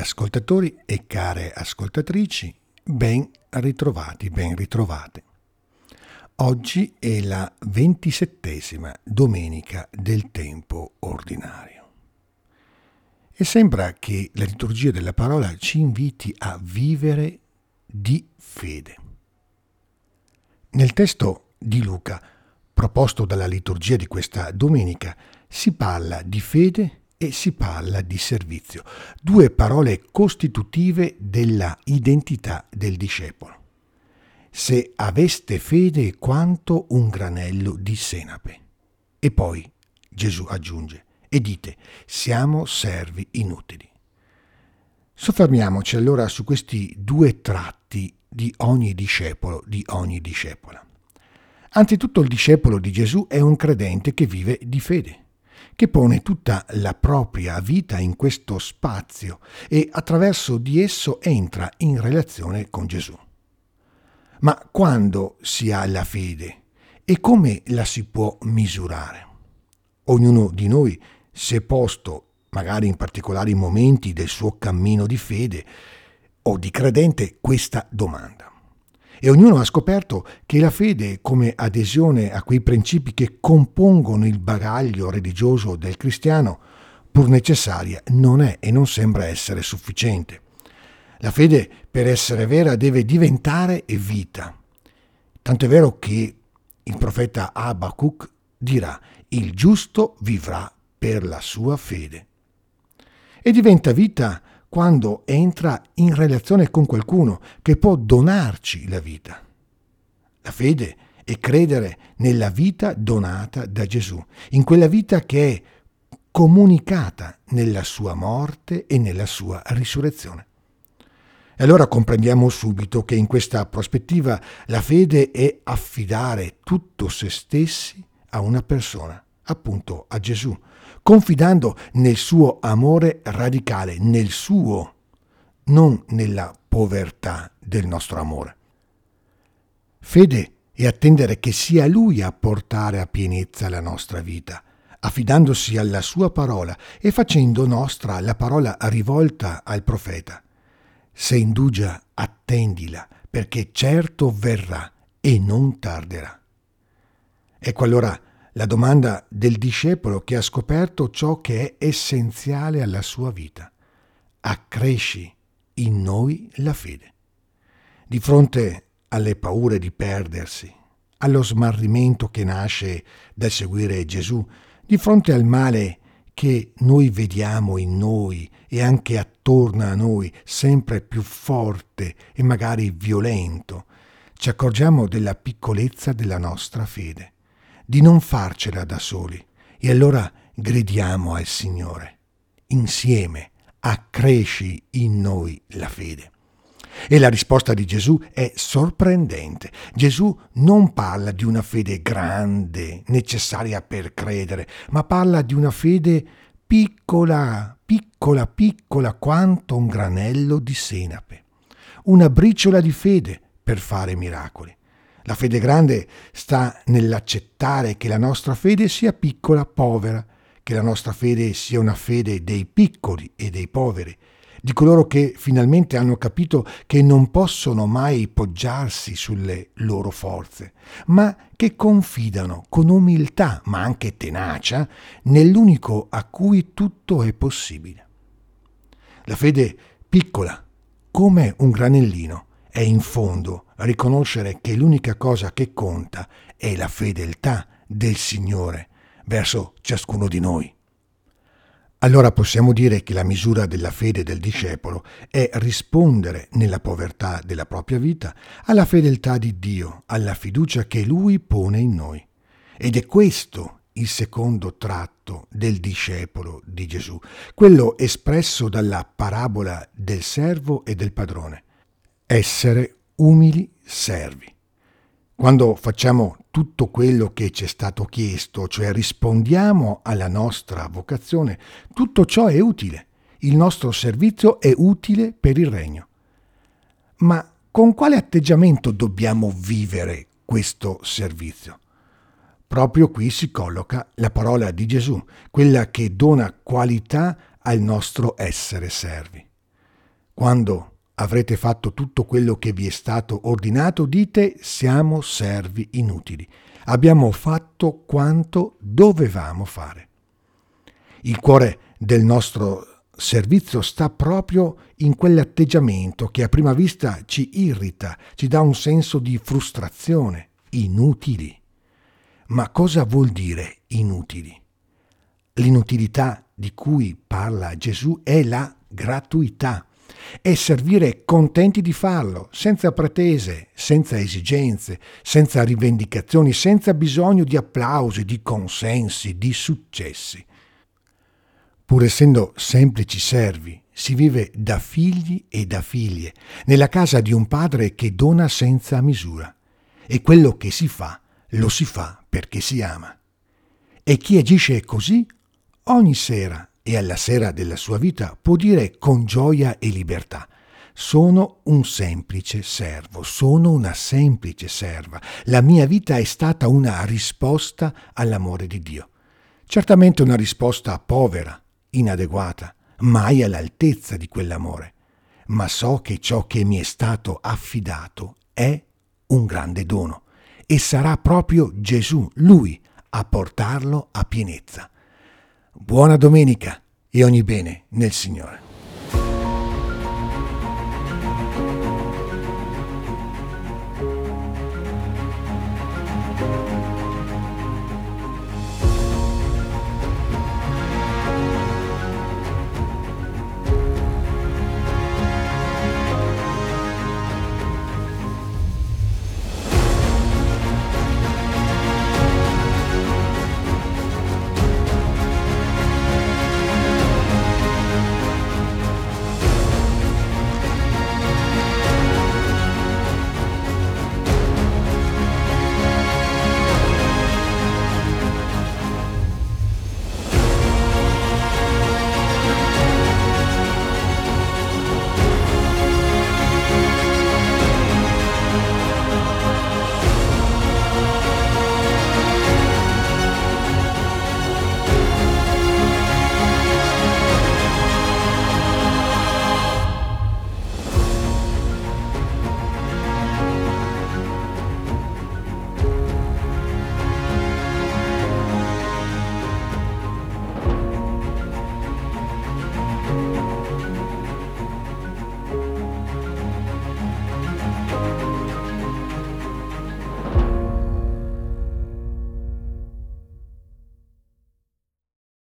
ascoltatori e care ascoltatrici, ben ritrovati, ben ritrovate. Oggi è la ventisettesima domenica del tempo ordinario. E sembra che la liturgia della parola ci inviti a vivere di fede. Nel testo di Luca, proposto dalla liturgia di questa domenica, si parla di fede e si parla di servizio, due parole costitutive della identità del discepolo. Se aveste fede quanto un granello di senape. E poi Gesù aggiunge, e dite, siamo servi inutili. Soffermiamoci allora su questi due tratti di ogni discepolo, di ogni discepola. Anzitutto il discepolo di Gesù è un credente che vive di fede che pone tutta la propria vita in questo spazio e attraverso di esso entra in relazione con Gesù. Ma quando si ha la fede e come la si può misurare? Ognuno di noi si è posto, magari in particolari momenti del suo cammino di fede o di credente, questa domanda e ognuno ha scoperto che la fede, come adesione a quei principi che compongono il bagaglio religioso del cristiano, pur necessaria, non è e non sembra essere sufficiente. La fede, per essere vera, deve diventare vita. Tanto è vero che il profeta Abacuc dirà, il giusto vivrà per la sua fede. E diventa vita quando entra in relazione con qualcuno che può donarci la vita. La fede è credere nella vita donata da Gesù, in quella vita che è comunicata nella sua morte e nella sua risurrezione. E allora comprendiamo subito che in questa prospettiva la fede è affidare tutto se stessi a una persona, appunto a Gesù, confidando nel suo amore radicale, nel suo, non nella povertà del nostro amore. Fede è attendere che sia Lui a portare a pienezza la nostra vita, affidandosi alla sua parola e facendo nostra la parola rivolta al profeta. Se indugia, attendila, perché certo verrà e non tarderà. Ecco allora la domanda del discepolo che ha scoperto ciò che è essenziale alla sua vita. Accresci in noi la fede. Di fronte alle paure di perdersi, allo smarrimento che nasce dal seguire Gesù, di fronte al male che noi vediamo in noi e anche attorno a noi, sempre più forte e magari violento, ci accorgiamo della piccolezza della nostra fede di non farcela da soli. E allora gridiamo al Signore, insieme, accresci in noi la fede. E la risposta di Gesù è sorprendente. Gesù non parla di una fede grande, necessaria per credere, ma parla di una fede piccola, piccola, piccola quanto un granello di senape. Una briciola di fede per fare miracoli. La fede grande sta nell'accettare che la nostra fede sia piccola, povera, che la nostra fede sia una fede dei piccoli e dei poveri, di coloro che finalmente hanno capito che non possono mai poggiarsi sulle loro forze, ma che confidano con umiltà, ma anche tenacia, nell'unico a cui tutto è possibile. La fede piccola, come un granellino, è in fondo riconoscere che l'unica cosa che conta è la fedeltà del Signore verso ciascuno di noi. Allora possiamo dire che la misura della fede del discepolo è rispondere nella povertà della propria vita alla fedeltà di Dio, alla fiducia che Lui pone in noi. Ed è questo il secondo tratto del discepolo di Gesù, quello espresso dalla parabola del servo e del padrone essere umili servi. Quando facciamo tutto quello che ci è stato chiesto, cioè rispondiamo alla nostra vocazione, tutto ciò è utile. Il nostro servizio è utile per il regno. Ma con quale atteggiamento dobbiamo vivere questo servizio? Proprio qui si colloca la parola di Gesù, quella che dona qualità al nostro essere servi. Quando avrete fatto tutto quello che vi è stato ordinato, dite siamo servi inutili. Abbiamo fatto quanto dovevamo fare. Il cuore del nostro servizio sta proprio in quell'atteggiamento che a prima vista ci irrita, ci dà un senso di frustrazione, inutili. Ma cosa vuol dire inutili? L'inutilità di cui parla Gesù è la gratuità è servire contenti di farlo, senza pretese, senza esigenze, senza rivendicazioni, senza bisogno di applausi, di consensi, di successi. Pur essendo semplici servi, si vive da figli e da figlie, nella casa di un padre che dona senza misura. E quello che si fa, lo si fa perché si ama. E chi agisce così, ogni sera e alla sera della sua vita può dire con gioia e libertà, sono un semplice servo, sono una semplice serva. La mia vita è stata una risposta all'amore di Dio. Certamente una risposta povera, inadeguata, mai all'altezza di quell'amore, ma so che ciò che mi è stato affidato è un grande dono e sarà proprio Gesù, lui, a portarlo a pienezza. Buona domenica e ogni bene nel Signore.